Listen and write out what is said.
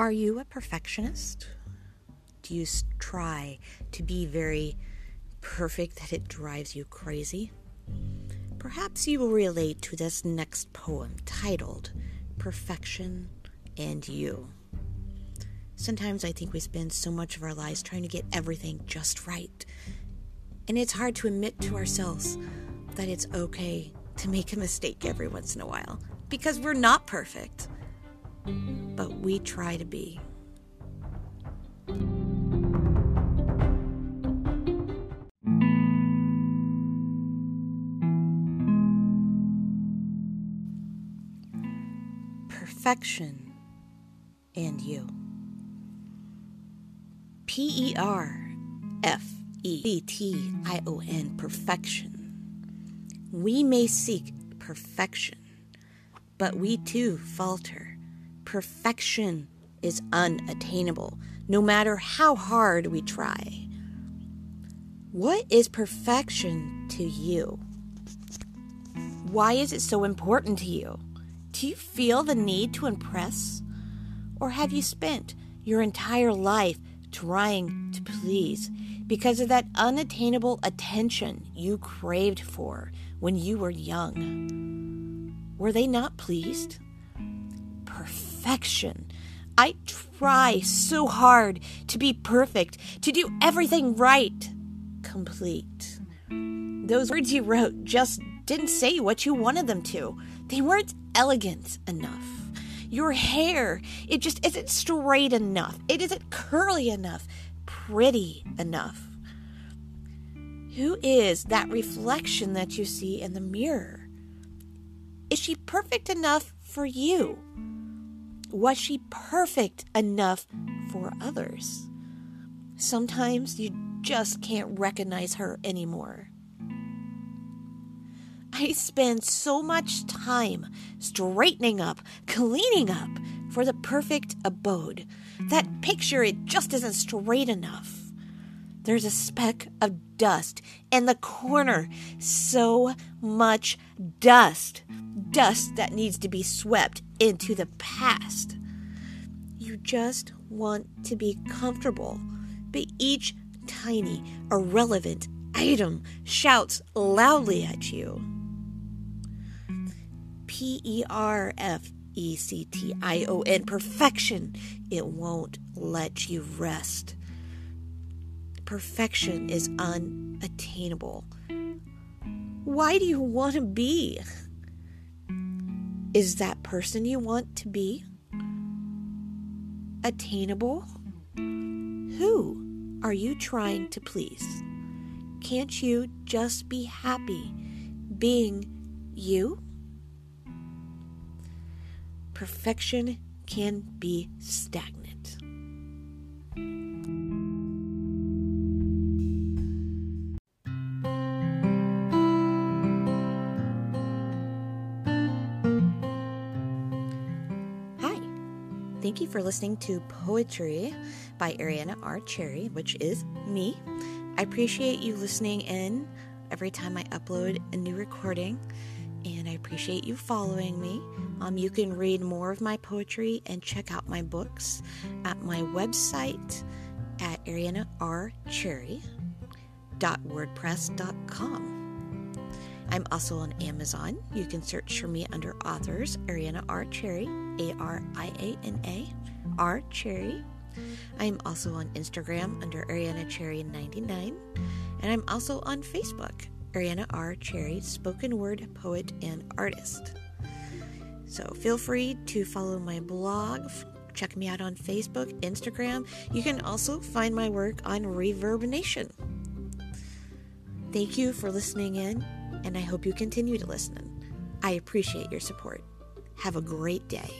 Are you a perfectionist? Do you try to be very perfect that it drives you crazy? Perhaps you will relate to this next poem titled Perfection and You. Sometimes I think we spend so much of our lives trying to get everything just right. And it's hard to admit to ourselves that it's okay to make a mistake every once in a while because we're not perfect, we try to be. Perfection and you. P E R F E T I O N, perfection. We may seek perfection, but we too falter. Perfection is unattainable, no matter how hard we try. What is perfection to you? Why is it so important to you? Do you feel the need to impress? Or have you spent your entire life trying to please because of that unattainable attention you craved for when you were young? Were they not pleased? Perfection. I try so hard to be perfect, to do everything right, complete. Those words you wrote just didn't say what you wanted them to. They weren't elegant enough. Your hair, it just isn't straight enough. It isn't curly enough, pretty enough. Who is that reflection that you see in the mirror? Is she perfect enough for you? Was she perfect enough for others? Sometimes you just can't recognize her anymore. I spend so much time straightening up, cleaning up for the perfect abode. That picture, it just isn't straight enough. There's a speck of dust in the corner. So much dust. Dust that needs to be swept into the past. You just want to be comfortable, but each tiny, irrelevant item shouts loudly at you. P E R F E C T I O N, perfection. It won't let you rest. Perfection is unattainable. Why do you want to be? Is that person you want to be attainable? Who are you trying to please? Can't you just be happy being you? Perfection can be stagnant. Thank you for listening to Poetry by Ariana R. Cherry, which is me. I appreciate you listening in every time I upload a new recording, and I appreciate you following me. Um, you can read more of my poetry and check out my books at my website at arianarcherry.wordpress.com. I'm also on Amazon. You can search for me under authors Ariana R. Cherry, A R I A N A R Cherry. I'm also on Instagram under Ariana Cherry 99, and I'm also on Facebook, Ariana R. Cherry, spoken word poet and artist. So feel free to follow my blog, check me out on Facebook, Instagram. You can also find my work on ReverbNation. Thank you for listening in, and I hope you continue to listen. I appreciate your support. Have a great day.